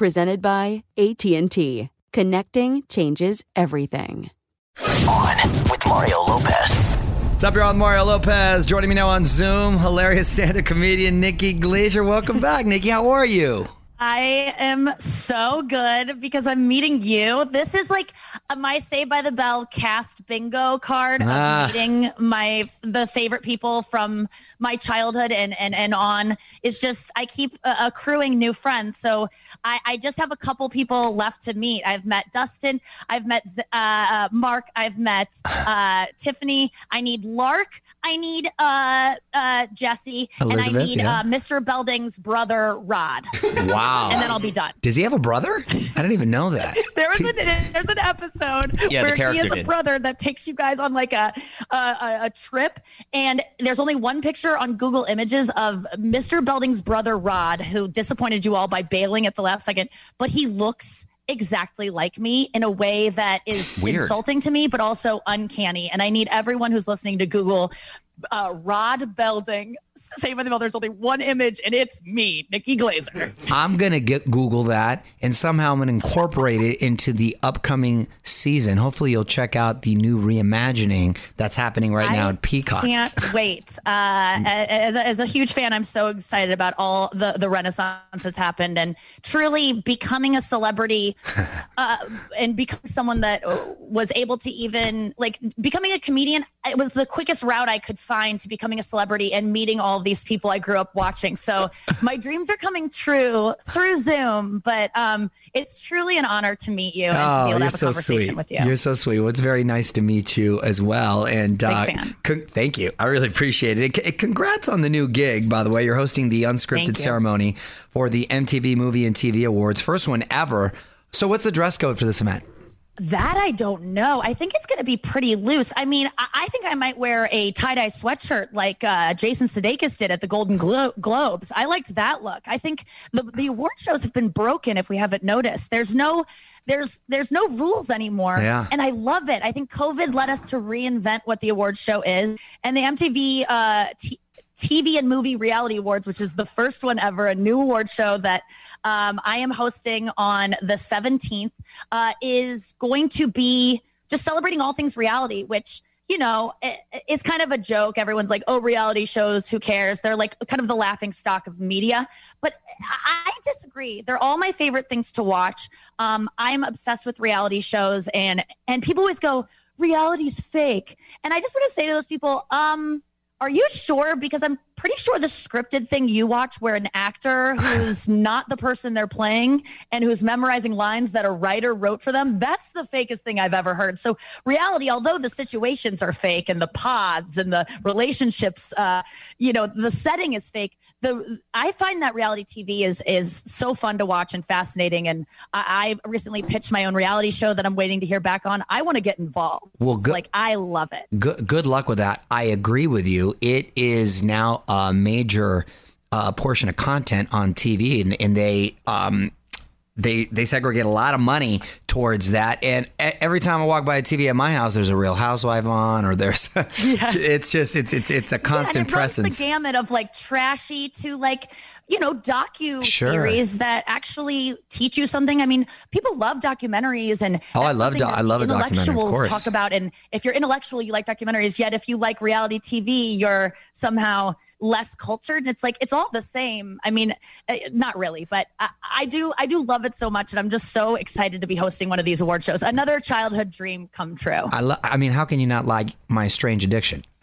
Presented by AT&T. Connecting changes everything. On with Mario Lopez. What's up, you're on Mario Lopez. Joining me now on Zoom, hilarious stand-up comedian Nikki Glazer. Welcome back, Nikki. How are you? I am so good because I'm meeting you. This is like a, my Saved by the Bell cast bingo card Ah. of meeting my the favorite people from my childhood and and and on. It's just I keep uh, accruing new friends. So I, I just have a couple people left to meet. I've met Dustin. I've met uh, uh, Mark. I've met uh, Tiffani. I need Lark. I need uh, uh, Jesse, and I need yeah. uh, Mr. Belding's brother Rod. Wow. and then I'll be done. Does he have a brother? I didn't even know that. There was an, there's an episode Yeah, where he has a did. brother that takes you guys on like a, a a a trip, and there's only one picture on Google Images of Mr. Belding's brother Rod, who disappointed you all by bailing at the last second, but he looks exactly like me in a way that is Weird. insulting to me, but also uncanny. And I need everyone who's listening to Google uh, Rod Belding. Same with the There's only one image, and it's me, Nikki Glazer. I'm going to get Google that and somehow I'm going to incorporate it into the upcoming season. Hopefully, you'll check out the new reimagining that's happening right now I at Peacock. Can't wait. Uh, as, a, as a huge fan, I'm so excited about all the, the renaissance that's happened and truly becoming a celebrity uh, and becoming someone that was able to even like becoming a comedian. It was the quickest route I could find to becoming a celebrity and meeting all of these people I grew up watching. So my dreams are coming true through Zoom, but um, it's truly an honor to meet you and to be Oh, able to you're have a so conversation sweet. with you. You're so sweet. Well, it's very nice to meet you as well. And uh, con- thank you. I really appreciate it. C- Congrats on the new gig, by the way. You're hosting the unscripted ceremony for the MTV Movie and TV Awards, first one ever. So, what's the dress code for this event? That I don't know. I think it's going to be pretty loose. I mean, I, I think I might wear a tie dye sweatshirt like uh, Jason Sudeikis did at the Golden Glo- Globes. I liked that look. I think the the award shows have been broken. If we haven't noticed, there's no there's there's no rules anymore. Yeah. And I love it. I think COVID led us to reinvent what the award show is, and the MTV. Uh, t- TV and Movie Reality Awards, which is the first one ever, a new award show that um, I am hosting on the 17th, uh, is going to be just celebrating all things reality, which you know, i- is kind of a joke. Everyone's like, oh, reality shows, who cares? They're like kind of the laughing stock of media. But I I disagree. They're all my favorite things to watch. Um, I'm obsessed with reality shows and and people always go, reality's fake. And I just want to say to those people, um, are you sure? Because I'm pretty sure the scripted thing you watch where an actor who's not the person they're playing and who's memorizing lines that a writer wrote for them, that's the fakest thing I've ever heard. So reality, although the situations are fake and the pods and the relationships, uh, you know, the setting is fake. The I find that reality TV is is so fun to watch and fascinating. And I, I recently pitched my own reality show that I'm waiting to hear back on. I want to get involved. Well, good- like I love it. Good, good luck with that. I agree with you. It is now a major uh, portion of content on TV, and, and they um, they they segregate a lot of money towards that. And every time I walk by a TV at my house, there's a Real Housewife on, or there's it's just it's it's it's a constant and it presence. the gamut of like trashy to like you know docu Sure. series that actually teach you something. I mean, people love documentaries, and Oh, I love do- I love a documentary, of intellectuals course. talk about. And if you're intellectual, you like documentaries. Yet if you like reality TV, you're somehow less cultured. And it's like it's all the same. I mean, uh, not really, but I, I do I do love it so much, and I'm just so excited to be hosting one of these award shows. Another childhood dream come true. I lo- I mean, how can you not like My Strange Addiction?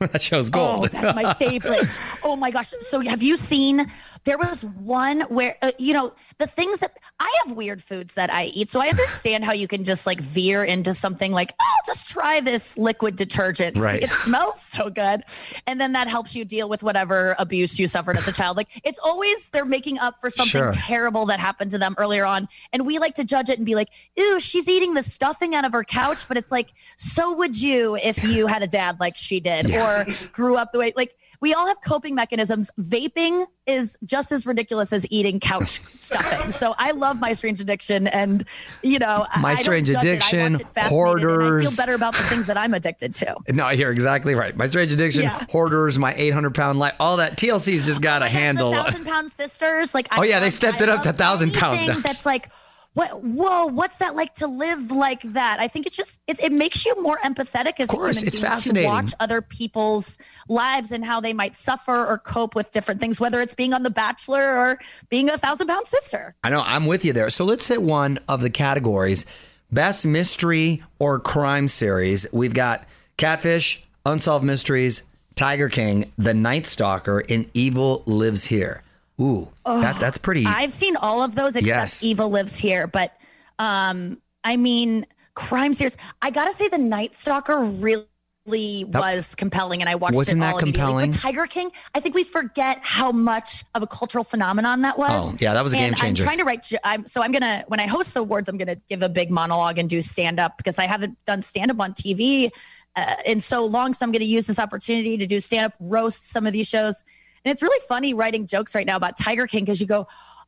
that show's gold. Oh, that's my favorite. oh my gosh. So have you seen there was one where uh, you know the things that I have weird foods that I eat. So I understand how you can just like veer into something like, "Oh, just try this liquid detergent. Right. It smells so good." And then that helps you deal with whatever abuse you suffered as a child. Like it's always they're making up for something Sure. terrible that happened to them earlier on. And we like to judge it and be like, "Ooh, she's eating the stuffing out of her couch." But it's like, so would you if you had a dad like she did or grew up the way like we all have coping mechanisms. Vaping is just as ridiculous as eating couch stuffing. So I love my strange addiction and you know, My I don't Strange. I Addiction, it I Hoarders. feel better about the things that I'm addicted to. No, you're exactly right. My Strange Addiction, Yeah. Hoarders, My 800 Pound Life, all that. TLC's just oh got a handle. Thousand pound sisters. Like, Oh, I yeah, they stepped I it up to 1,000 pounds now. That's like, what? Whoa, what's that like to live like that? I think it's just it's, it makes you more empathetic as course, a human it's being fascinating. to watch other people's lives and how they might suffer or cope with different things, whether it's being on The Bachelor or being a thousand pound sister. I know, I'm with you there. So let's hit one of the categories Best Mystery or Crime Series. We've got Catfish, Unsolved Mysteries, Tiger King, The Night Stalker, and Evil Lives Here. Ooh, that, that's pretty. I've seen all of those except Yes. Evil Lives Here, but um, I mean, crime series. I gotta say, The Night Stalker really was compelling, and I watched Wasn't it that all immediately. compelling? But Tiger King, I think we forget how much of a cultural phenomenon that was. Oh, yeah, that was a game And changer. I'm trying to write. I'm, so I'm gonna when I host the awards, I'm gonna give a big monologue and do stand up because I haven't done stand up on TV uh, in so long. So I'm gonna use this opportunity to do stand up, roast some of these shows. And it's really funny writing jokes right now about Tiger King because you go,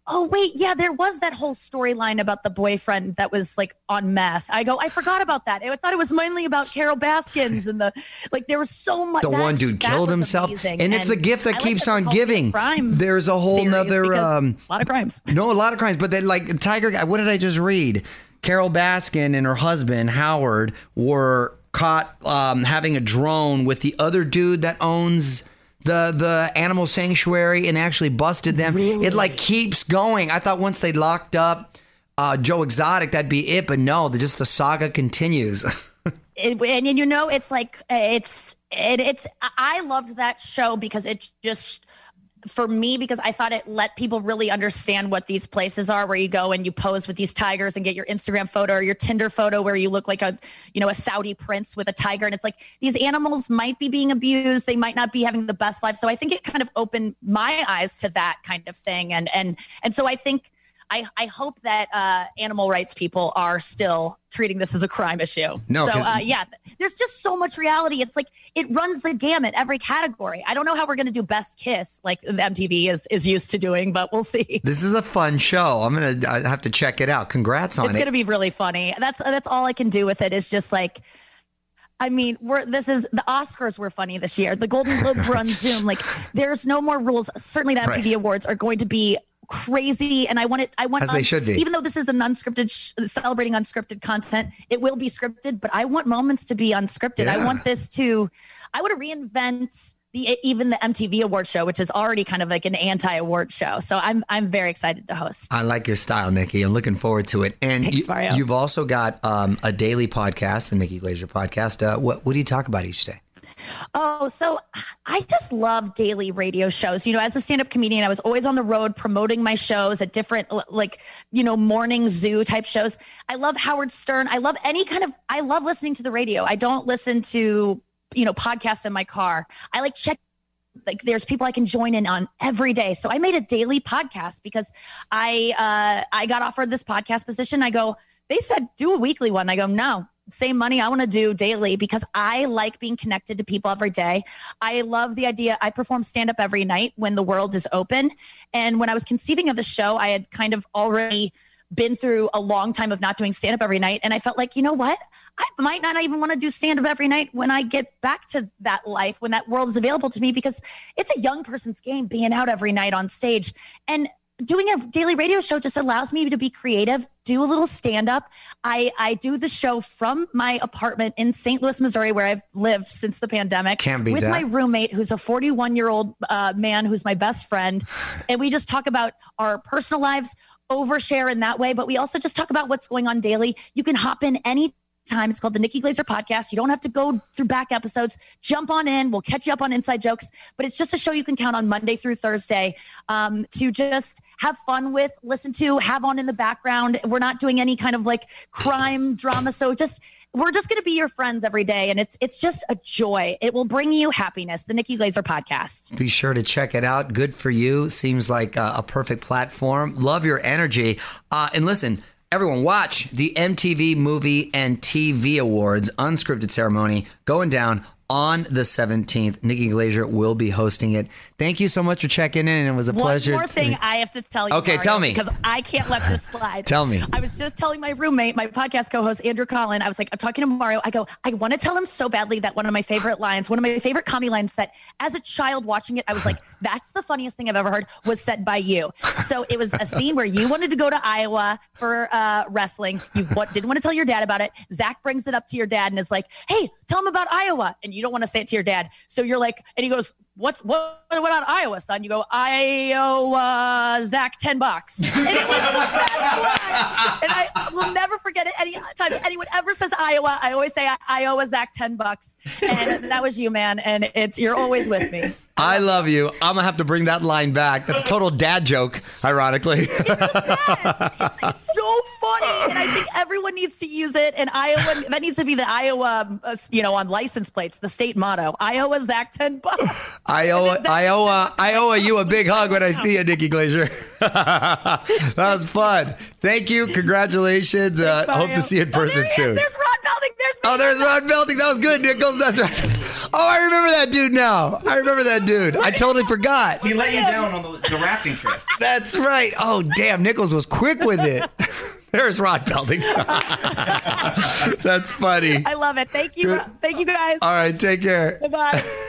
oh, wait, yeah, there was that whole storyline about the boyfriend that was like on meth. I go, I forgot about that. I thought it was mainly about Carol Baskins and the, like, there was so much. the one dude killed himself. amazing. And it's the gift that I keeps they're on giving. There's a whole nother. Um, a lot of crimes. No, a lot of crimes, but then like Tiger Guy. What did I just read? Carol Baskin and her husband Howard were caught um, having a drone with the other dude that owns the the animal sanctuary, and actually busted them. It like keeps going. I thought once they locked up uh, Joe Exotic, that'd be it, but no, the, just the saga continues. it, and, and you know it's like it's it, it's i loved that show because it just for me because i thought it let people really understand what these places are where you go and you pose with these tigers and get your instagram photo or your tinder photo where you look like a you know a saudi prince with a tiger. And it's like these animals might be being abused. They might not be having the best life. So i think it kind of opened my eyes to that kind of thing. And and and so i think I, I hope that uh, animal rights people are still treating this as a crime issue. No, so uh, yeah, there's just so much reality. It's like it runs the gamut, every category. I don't know how we're gonna do best kiss like the MTV is is used to doing, but we'll see. this is a fun show. I'm gonna I have to check it out. Congrats on It's it. gonna be really funny. That's that's all I can do with it. Is just like. I mean, we're this is the Oscars were funny this year. The Golden Globes were on Zoom. Like, there's no more rules. Certainly, the MTV Right. Awards are going to be crazy, and I want it. I want As they should be. Even though this is an unscripted, sh- celebrating unscripted content, it will be scripted. But I want moments to be unscripted. I want this to. I want to reinvent the even the MTV Award show, which is already kind of like an anti-award show. So I'm I'm very excited to host. I like your style, Nikki. I'm looking forward to it. And Thanks, you, you've also got um, a daily podcast, the Nikki Glazer podcast. Uh, what what do you talk about each day? Oh, so I just love daily radio shows. You know, as a stand up comedian, I was always on the road promoting my shows at different, like, you know, morning zoo type shows. I love Howard Stern. I love any kind of, I love listening to the radio. I don't listen to, you know, podcasts in my car. I like check like there's people I can join in on every day. So I made a daily podcast because I uh I got offered this podcast position. I go, they said do a weekly one. I go, no, same money I want to do daily because I like being connected to people every day. I love the idea. I perform stand up every night when the world is open. And when I was conceiving of the show, I had kind of already been through a long time of not doing stand up every night. And I felt like, you know what? I might not even want to do stand up every night when I get back to that life, when that world is available to me, because it's a young person's game being out every night on stage. And doing a daily radio show just allows me to be creative, do a little stand up. I, I do the show from my apartment in St. Louis, Missouri, where I've lived since the pandemic. Can't beat with that. my roommate, who's a 41 year old uh, man who's my best friend. And we just talk about our personal lives, overshare in that way, but we also just talk about what's going on daily. You can hop in any time. It's called the Nikki Glazer podcast. You don't have to go through back episodes. Jump on in. We'll catch you up on inside jokes. But it's just a show you can count on Monday through Thursday um, to just have fun with, listen to, have on in the background. We're not doing any kind of like crime drama. So just we're just going to be your friends every day, and it's it's just a joy. It will bring you happiness. The Nikki Glazer podcast. Be sure to check it out. Good for you. Seems like a, a perfect platform. Love your energy. Uh, and listen, everyone, watch the MTV Movie and TV Awards unscripted ceremony going down on the 17th. Nikki Glazer will be hosting it. Thank you so much for checking in. And It was a One pleasure. more to- thing I have to tell you. Okay, Mario, tell me. because I can't let this slide. Tell me. I was just telling my roommate, my podcast co-host Andrew Collin. I was like, I'm talking to Mario. I go, I want to tell him so badly that one of my favorite lines, one of my favorite comedy lines, that as a child watching it, I was like, that's the funniest thing I've ever heard, was said by you. So it was a scene where you wanted to go to Iowa for uh, wrestling. You didn't want to tell your dad about it. Zach brings it up to your dad and is like, Hey, tell him about Iowa, and you don't want to say it to your dad. So you're like, and he goes, What's what? What about Iowa, son? You go, Iowa, Zach, ten bucks. And it was the best line. And I will never forget it. Any time anyone ever says Iowa, I always say Iowa, Zach, ten bucks. And that was you, man. And it's you're always with me. I love you. I'm gonna have to bring that line back. That's a total dad joke, ironically. It's, it's so funny, and I think everyone needs to use it. And Iowa, that needs to be the Iowa, uh, you know, on license plates, the state motto: Iowa, Zach, ten bucks. I owe And I owe uh, I owe you a big hug when I see you, Nikki Glazer. that was fun. Thank you. Congratulations. Uh, hope to see you in Oh, there person soon. There's Rod Belding. There's me. Oh, there's Rod Belding. That was good, Nichols. That's right. Oh, I remember that dude now. I remember that dude. I totally forgot. He let you down on the, the rafting trip. That's right. Oh, damn. Nichols was quick with it. There's Rod Belding. That's funny. I love it. Thank you. Thank you, guys. All right. Take care. Bye bye.